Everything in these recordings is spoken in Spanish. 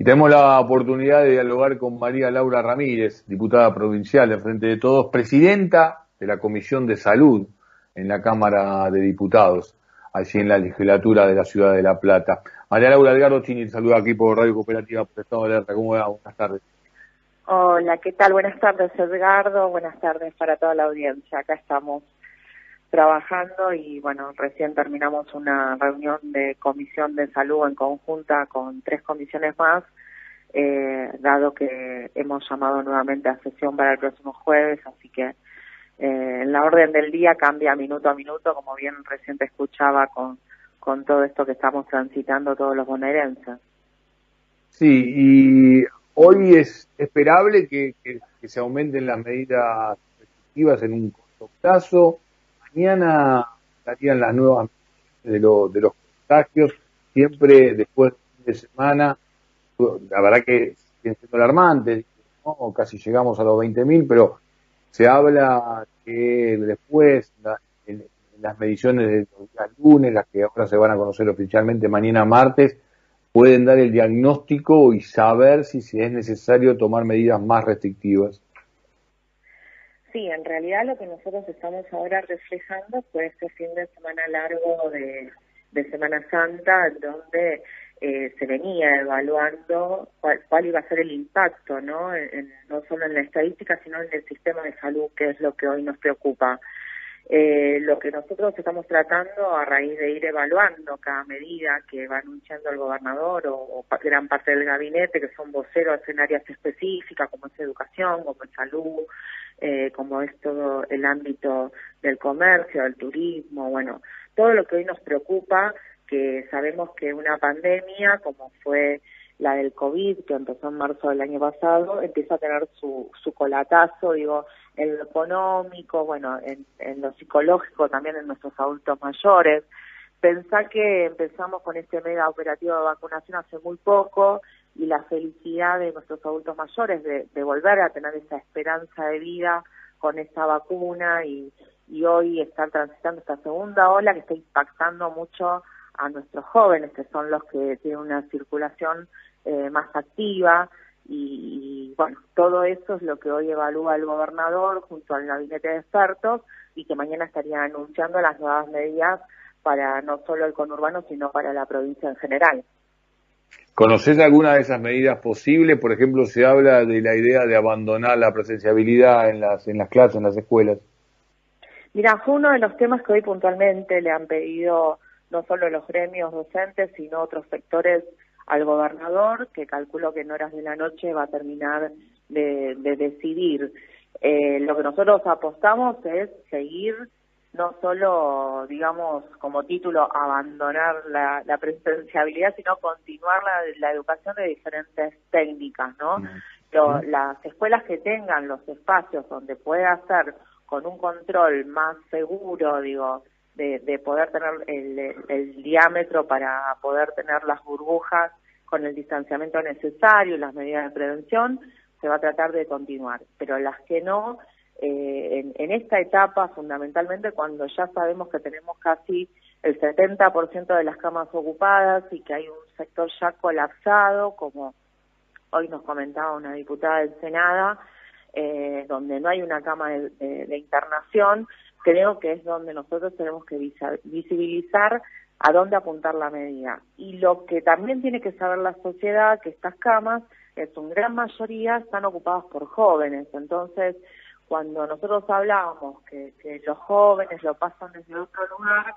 Y tenemos la oportunidad de dialogar con María Laura Ramírez, diputada provincial de Frente de Todos, presidenta de la Comisión de Salud en la Cámara de Diputados, allí en la legislatura de la Ciudad de La Plata. María Laura Edgardo Chini, saluda aquí por Radio Cooperativa por Estado de Alerta. ¿Cómo va? Buenas tardes. Hola, ¿qué tal? Buenas tardes, Edgardo. Buenas tardes para toda la audiencia. Acá estamos trabajando y bueno, recién terminamos una reunión de comisión de salud en conjunta con tres comisiones más, eh, dado que hemos llamado nuevamente a sesión para el próximo jueves, así que eh, la orden del día cambia minuto a minuto, como bien recién te escuchaba con, con todo esto que estamos transitando todos los bonaerenses. Sí, y hoy es esperable que, que, que se aumenten las medidas restrictivas en un corto plazo mañana estarían las nuevas de, de los contagios, siempre después de semana, la verdad que sigue siendo alarmante, ¿no? casi llegamos a los 20.000, pero se habla que después en, las mediciones de los días lunes, las que ahora se van a conocer oficialmente mañana martes, pueden dar el diagnóstico y saber si es necesario tomar medidas más restrictivas. Sí, en realidad lo que nosotros estamos ahora reflejando fue este fin de semana largo de, Semana Santa, donde eh, se venía evaluando cuál, cuál, iba a ser el impacto, ¿no? no solo en la estadística, sino en el sistema de salud, que es lo que hoy nos preocupa. Eh, lo que nosotros estamos tratando a raíz de ir evaluando cada medida que va anunciando el gobernador o, o gran parte del gabinete, que son voceros en áreas específicas como es educación, como es salud, eh, como es todo el ámbito del comercio, del turismo, bueno, todo lo que hoy nos preocupa, que sabemos que una pandemia como fue la del COVID, que empezó en marzo del año pasado, empieza a tener su, su colatazo, digo, en lo económico, bueno, en, en lo psicológico, también en nuestros adultos mayores. Pensá que empezamos con este mega operativo de vacunación hace muy poco y la felicidad de nuestros adultos mayores de, de volver a tener esa esperanza de vida con esta vacuna y, y hoy estar transitando esta segunda ola que está impactando mucho a nuestros jóvenes, que son los que tienen una circulación eh, más activa y, bueno, todo eso es lo que hoy evalúa el gobernador junto al gabinete de expertos y que mañana estarían anunciando las nuevas medidas para no solo el conurbano, sino para la provincia en general. ¿Conoces alguna de esas medidas posibles? Por ejemplo, se habla de la idea de abandonar la presenciabilidad en las, en las clases, en las escuelas. Mira, fue uno de los temas que hoy puntualmente le han pedido no solo los gremios docentes, sino otros sectores al gobernador, que calculo que en horas de la noche va a terminar de, de decidir. Eh, lo que nosotros apostamos es seguir no solo, digamos, como título, abandonar la, la presenciabilidad, sino continuar la, la, educación de diferentes técnicas, ¿no? Lo, las escuelas que tengan los espacios donde pueda hacer con un control más seguro, digo, de, de poder tener el, el, diámetro para poder tener las burbujas con el distanciamiento necesario y las medidas de prevención, se va a tratar de continuar. Pero las que no, eh, en, en, esta etapa, fundamentalmente cuando ya sabemos que tenemos casi el 70% de las camas ocupadas y que hay un sector ya colapsado, como hoy nos comentaba una diputada del Senado, eh, donde no hay una cama de, internación, creo que es donde nosotros tenemos que visibilizar a dónde apuntar la medida. Y lo que también tiene que saber la sociedad, que estas camas, en su gran mayoría, están ocupadas por jóvenes. Entonces, cuando nosotros hablábamos que, que, los jóvenes lo pasan desde otro lugar,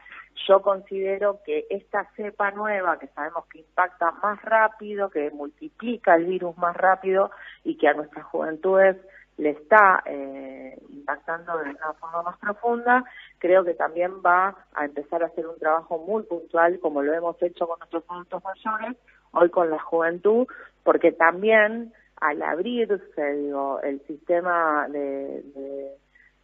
yo considero que esta cepa nueva, que sabemos que impacta más rápido, que multiplica el virus más rápido y que a nuestras juventudes le está eh, impactando de una forma más profunda, creo que también va a empezar a hacer un trabajo muy puntual, como lo hemos hecho con nuestros adultos mayores, hoy con la juventud, porque también al abrirse digo, el sistema de,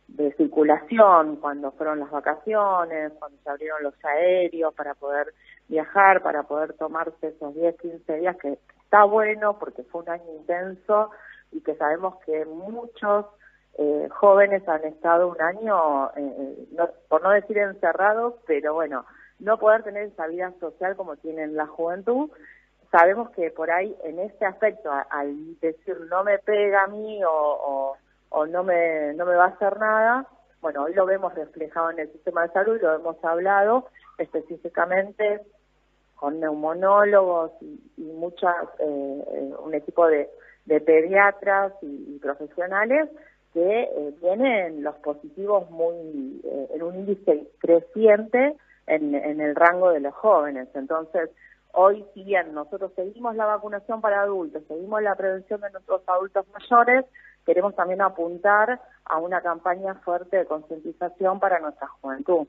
de, circulación, cuando fueron las vacaciones, cuando se abrieron los aéreos para poder viajar, para poder tomarse esos 10, 15 días, que está bueno porque fue un año intenso y que sabemos que muchos eh, jóvenes han estado un año, eh, no, por no decir encerrados, pero bueno, no poder tener esa vida social como tienen la juventud, sabemos que por ahí en este aspecto, al decir no me pega a mí o, no, me, no me va a hacer nada, bueno, hoy lo vemos reflejado en el sistema de salud, lo hemos hablado específicamente con neumonólogos y, muchas, eh, eh, un equipo de, pediatras y, profesionales que eh, tienen los positivos muy en un índice creciente en, en el rango de los jóvenes. Entonces, Hoy, si bien nosotros seguimos la vacunación para adultos, seguimos la prevención de nuestros adultos mayores, queremos también apuntar a una campaña fuerte de concientización para nuestra juventud.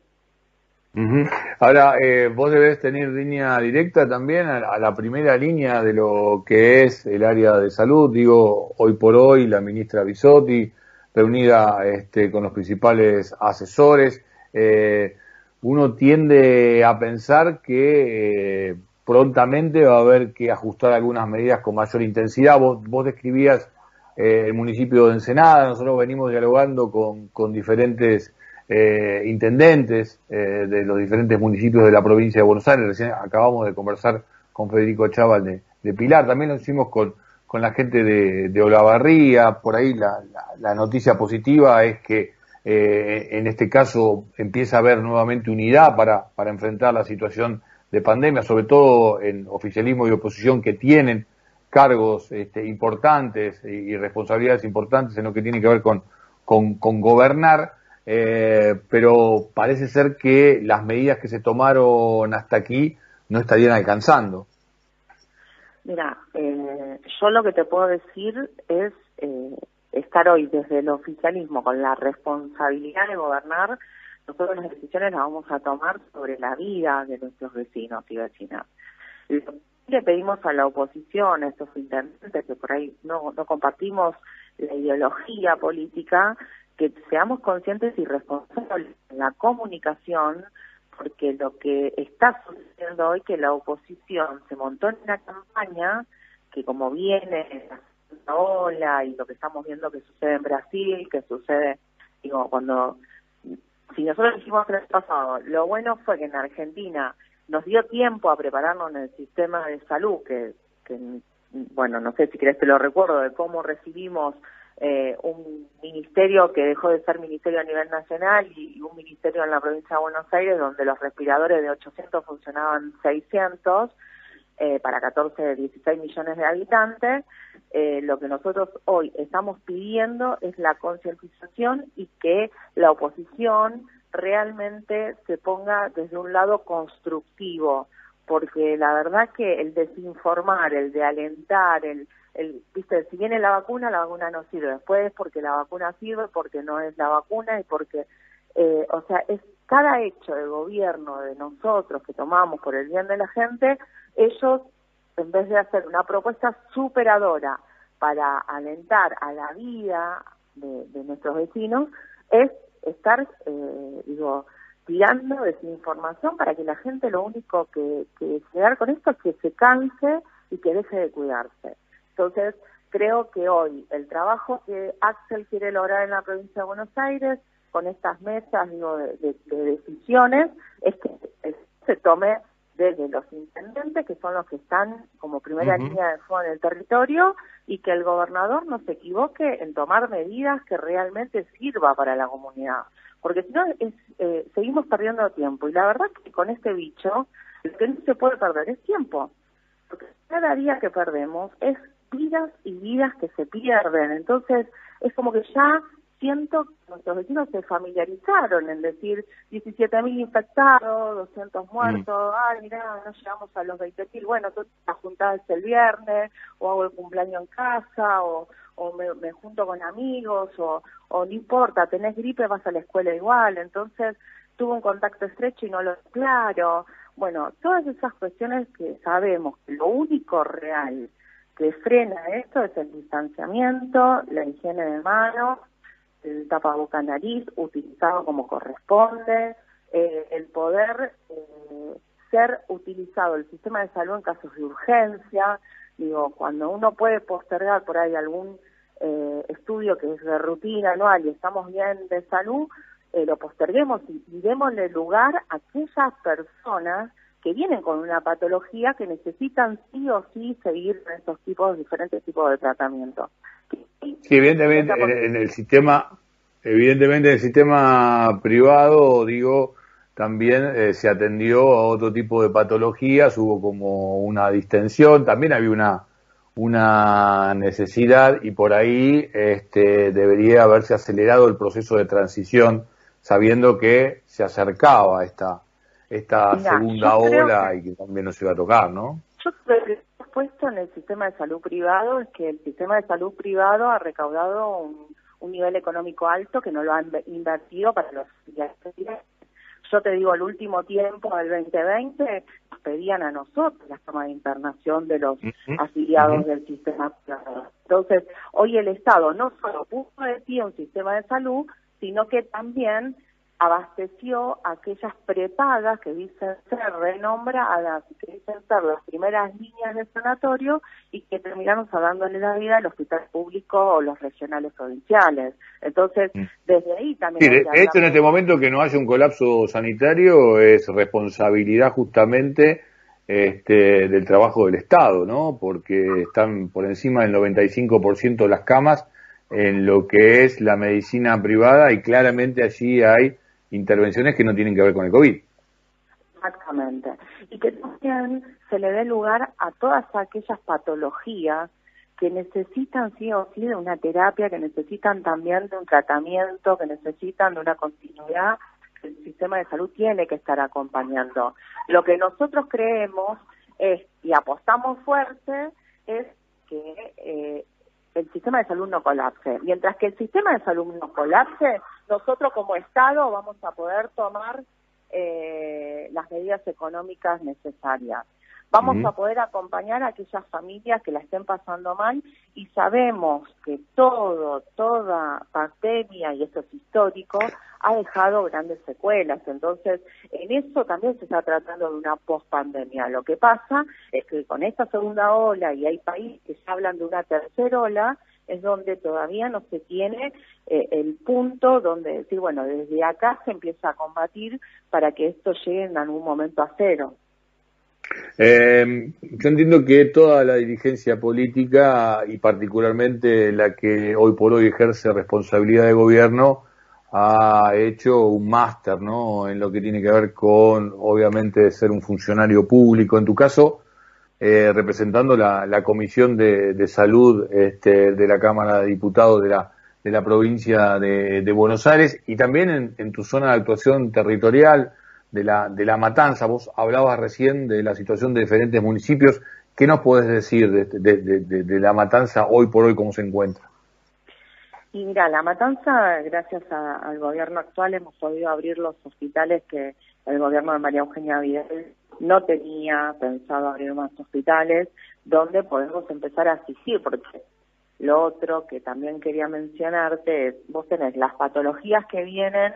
Ahora, eh, vos debes tener línea directa también a, la primera línea de lo que es el área de salud. Digo, hoy por hoy la ministra Bisotti, reunida este, con los principales asesores, eh, uno tiende a pensar que eh, prontamente va a haber que ajustar algunas medidas con mayor intensidad. Vos, vos describías eh, el municipio de Ensenada, nosotros venimos dialogando con, con diferentes eh, intendentes eh, de los diferentes municipios de la provincia de Buenos Aires. Recién acabamos de conversar con Federico Chaval de, Pilar, también lo hicimos con, con la gente de, de Olavarría. Por ahí la, la, noticia positiva es que en este caso empieza a haber nuevamente unidad para, para enfrentar la situación de pandemia, sobre todo en oficialismo y oposición que tienen cargos este, importantes y, responsabilidades importantes en lo que tiene que ver con, con, gobernar, eh, pero parece ser que las medidas que se tomaron hasta aquí no estarían alcanzando. Mira, eh, yo lo que te puedo decir es eh, estar hoy desde el oficialismo con la responsabilidad de gobernar nosotros las decisiones las vamos a tomar sobre la vida de nuestros vecinos y vecinas. Le pedimos a la oposición, a estos intendentes que por ahí no, no compartimos la ideología política, que seamos conscientes y responsables en la comunicación, porque lo que está sucediendo hoy que la oposición se montó en una campaña que como viene la ola y lo que estamos viendo que sucede en Brasil, que sucede, digo, cuando si nosotros dijimos el año pasado, lo bueno fue que en Argentina nos dio tiempo a prepararnos en el sistema de salud, que, bueno, no sé si querés te lo recuerdo, de cómo recibimos eh, un ministerio que dejó de ser ministerio a nivel nacional y, un ministerio en la provincia de Buenos Aires donde los respiradores de 800 funcionaban 600 eh, para 14, 16 millones de habitantes. Eh, lo que nosotros hoy estamos pidiendo es la concientización y que la oposición realmente se ponga desde un lado constructivo, porque la verdad que el desinformar, el de alentar, el, el viste, si viene la vacuna, la vacuna no sirve, después porque la vacuna sirve, porque no es la vacuna y porque, eh, o sea, es cada hecho de gobierno de nosotros que tomamos por el bien de la gente, ellos en vez de hacer una propuesta superadora para alentar a la vida de, nuestros vecinos, es estar, eh, digo, tirando desinformación para que la gente lo único que, que con esto es que se canse y que deje de cuidarse. Entonces, creo que hoy el trabajo que Axel quiere lograr en la provincia de Buenos Aires, con estas mesas digo, de decisiones, es que se tome desde los intendentes, que son los que están como primera línea de fuego en el territorio, y que el gobernador no se equivoque en tomar medidas que realmente sirva para la comunidad. Porque si no, eh, seguimos perdiendo tiempo. Y la verdad que con este bicho, lo que no se puede perder es tiempo. Porque cada día que perdemos es vidas y vidas que se pierden. Entonces, es como que ya siento que nuestros vecinos se familiarizaron en decir 17.000 infectados, 200 muertos, mm. ay, mira, no llegamos a los 20.000, bueno, tú te juntás el viernes, o hago el cumpleaños en casa, o, o me, junto con amigos, o, o no importa, tenés gripe, vas a la escuela igual, entonces tuvo un contacto estrecho y no lo claro. Bueno, todas esas cuestiones que sabemos lo único real que frena esto es el distanciamiento, la higiene de manos, el tapaboca nariz utilizado como corresponde, eh, el poder eh, ser utilizado el sistema de salud en casos de urgencia, digo, cuando uno puede postergar por ahí algún eh, estudio que es de rutina anual y estamos bien de salud, lo posterguemos y, y démosle lugar a aquellas personas que vienen con una patología que necesitan sí o sí seguir estos tipos, diferentes tipos de tratamiento. Sí, evidentemente en, el sistema, evidentemente en el sistema privado, digo, también eh, se atendió a otro tipo de patologías, hubo como una distensión, también había una una necesidad y por ahí este, debería haberse acelerado el proceso de transición sabiendo que se acercaba esta esta segunda ola y que también nos iba a tocar, ¿no? Yo creo que puesto en el sistema de salud privado es que el sistema de salud privado ha recaudado un, un nivel económico alto que no lo han invertido para los yo te digo, el último tiempo del 2020 nos pedían a nosotros la toma de internación de los afiliados del sistema privado. Entonces, hoy el Estado no solo puso de pie un sistema de salud, sino que también abasteció aquellas prepagas que dicen ser renombradas, que dicen ser las primeras líneas de sanatorio y que terminaron salvándole la vida al hospital público o los regionales provinciales. Entonces, mm. desde ahí también... Sí, hecho, en este momento que no haya un colapso sanitario es responsabilidad justamente este, del trabajo del Estado, ¿no? Porque están por encima del 95% de las camas en lo que es la medicina privada y claramente allí hay intervenciones que no tienen que ver con el COVID. Exactamente. Y que también se le dé lugar a todas aquellas patologías que necesitan sí o sí de una terapia, que necesitan también de un tratamiento, que necesitan de una continuidad que el sistema de salud tiene que estar acompañando. Lo que nosotros creemos es, y apostamos fuerte, es que eh, el sistema de salud no colapse. Mientras que el sistema de salud no colapse, nosotros como Estado vamos a poder tomar eh, las medidas económicas necesarias. Vamos a poder acompañar a aquellas familias que la estén pasando mal y sabemos que todo, toda pandemia, y esto es histórico, ha dejado grandes secuelas. Entonces, en eso también se está tratando de una post-pandemia. Lo que pasa es que con esta segunda ola, y hay países que ya hablan de una tercera ola, es donde todavía no se tiene eh, el punto donde decir, bueno, desde acá se empieza a combatir para que esto llegue en algún momento a cero. Eh, yo entiendo que toda la dirigencia política y particularmente la que hoy por hoy ejerce responsabilidad de gobierno ha hecho un máster, ¿no? En lo que tiene que ver con, obviamente, ser un funcionario público. En tu caso, eh, representando la, la Comisión de, de Salud este, de la Cámara de Diputados de la, de la provincia de, de Buenos Aires y también en, en, tu zona de actuación territorial de la, de la Matanza. Vos hablabas recién de la situación de diferentes municipios. ¿Qué nos podés decir de, de, de la Matanza hoy por hoy, cómo se encuentra? Y mira, la Matanza, gracias al gobierno actual, hemos podido abrir los hospitales que el gobierno de María Eugenia Vidal no tenía pensado abrir más hospitales donde podemos empezar a asistir, porque lo otro que también quería mencionarte es, vos tenés las patologías que vienen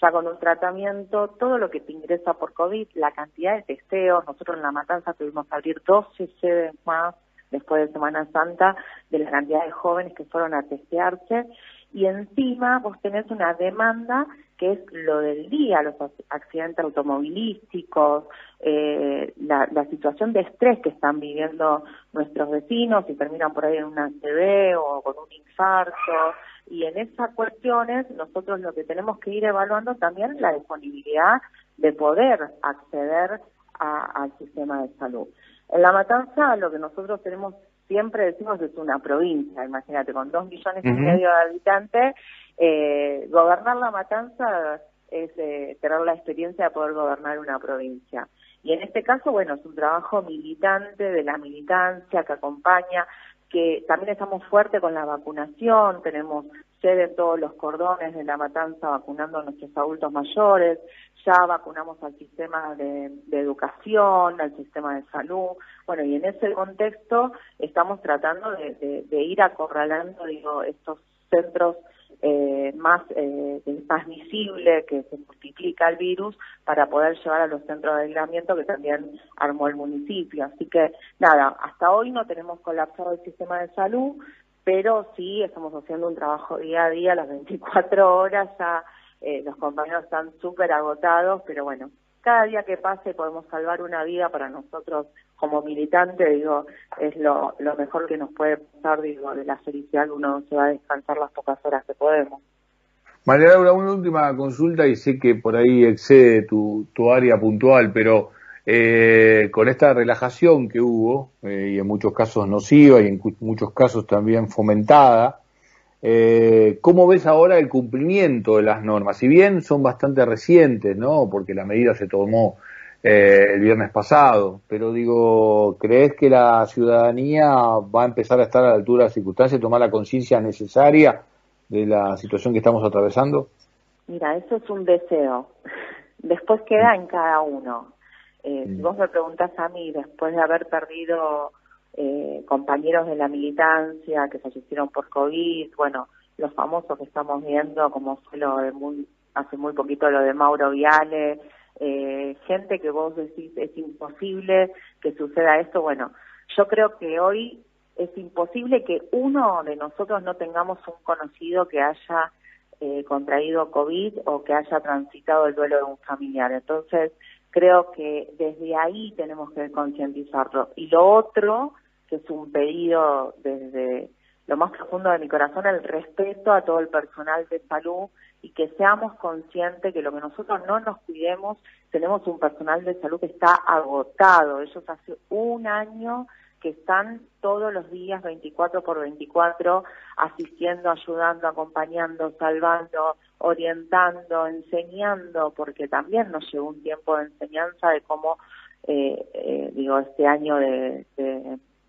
ya con un tratamiento, todo lo que te ingresa por COVID, la cantidad de testeos, nosotros en La Matanza tuvimos que abrir 12 sedes más después de Semana Santa, de la cantidad de jóvenes que fueron a testearse, y encima vos tenés una demanda que es lo del día, los accidentes automovilísticos, eh, la, situación de estrés que están viviendo nuestros vecinos y terminan por ahí en una ACV o con un infarto. Y en esas cuestiones nosotros lo que tenemos que ir evaluando también es la disponibilidad de poder acceder al sistema de salud. En La Matanza lo que nosotros tenemos siempre decimos es una provincia, imagínate, con dos millones y medio de habitantes, eh, gobernar La Matanza es eh, tener la experiencia de poder gobernar una provincia. Y en este caso, bueno, es un trabajo militante de la militancia que acompaña, que también estamos fuertes con la vacunación, tenemos sede todos los cordones de la matanza vacunando a nuestros adultos mayores, ya vacunamos al sistema de, educación, al sistema de salud, bueno, y en ese contexto estamos tratando de, ir acorralando, digo, estos centros eh, más, eh, que se multiplica el virus, para poder llevar a los centros de aislamiento que también armó el municipio. Así que, nada, hasta hoy no tenemos colapsado el sistema de salud, pero sí estamos haciendo un trabajo día a día, las 24 horas, ya eh, los compañeros están súper agotados, pero bueno, cada día que pase podemos salvar una vida para nosotros como militante, digo, es lo, lo mejor que nos puede pasar, digo, de la felicidad uno se va a descansar las pocas horas que podemos. María Laura, una última consulta y sé que por ahí excede tu, tu área puntual, pero eh, con esta relajación que hubo, eh, y en muchos casos nociva y en muchos casos también fomentada, eh, ¿cómo ves ahora el cumplimiento de las normas? Si bien son bastante recientes, ¿no? Porque la medida se tomó eh, el viernes pasado, pero digo, ¿crees que la ciudadanía va a empezar a estar a la altura de las circunstancias y tomar la conciencia necesaria de la situación que estamos atravesando? Mira, eso es un deseo. Después queda en cada uno. Eh, si vos me preguntás a mí, después de haber perdido eh, compañeros de la militancia que fallecieron por COVID, bueno, los famosos que estamos viendo, como fue lo de muy, hace muy poquito lo de Mauro Viale, eh, gente que vos decís es imposible que suceda esto, bueno, yo creo que hoy es imposible que uno de nosotros no tengamos un conocido que haya eh, contraído COVID o que haya transitado el duelo de un familiar. Entonces, creo que desde ahí tenemos que concientizarlo. Y lo otro, que es un pedido desde lo más profundo de mi corazón, el respeto a todo el personal de salud y que seamos conscientes que lo que nosotros no nos cuidemos, tenemos un personal de salud que está agotado. Ellos hace un año que están todos los días 24 por 24 asistiendo, ayudando, acompañando, salvando, orientando, enseñando, porque también nos llevó un tiempo de enseñanza de cómo, eh, eh, digo, este año de,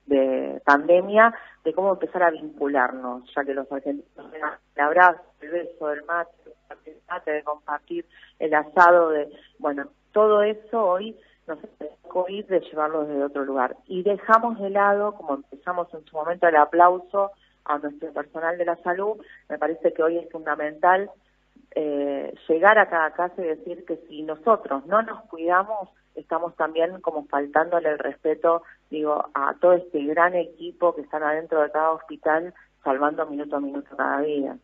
de, pandemia, de cómo empezar a vincularnos, ya que los argentinos el abrazo, el beso, el mate, el mate, de compartir el asado, de, bueno, todo eso hoy nos COVID de llevarlo desde otro lugar. Y dejamos de lado, como empezamos en su momento, el aplauso a nuestro personal de la salud. Me parece que hoy es fundamental eh, llegar a cada casa y decir que si nosotros no nos cuidamos, estamos también como faltándole el respeto, digo, a todo este gran equipo que están adentro de cada hospital salvando minuto a minuto cada día.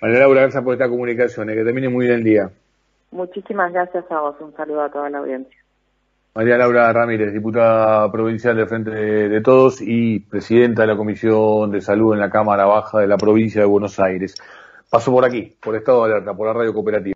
María Laura, gracias por esta comunicación, que termine muy bien el día. Muchísimas gracias a vos, un saludo a toda la audiencia. María Laura Ramírez, diputada provincial del Frente de, Todos y presidenta de la Comisión de Salud en la Cámara Baja de la provincia de Buenos Aires. Paso por aquí, por Estado de Alerta, por la Radio Cooperativa.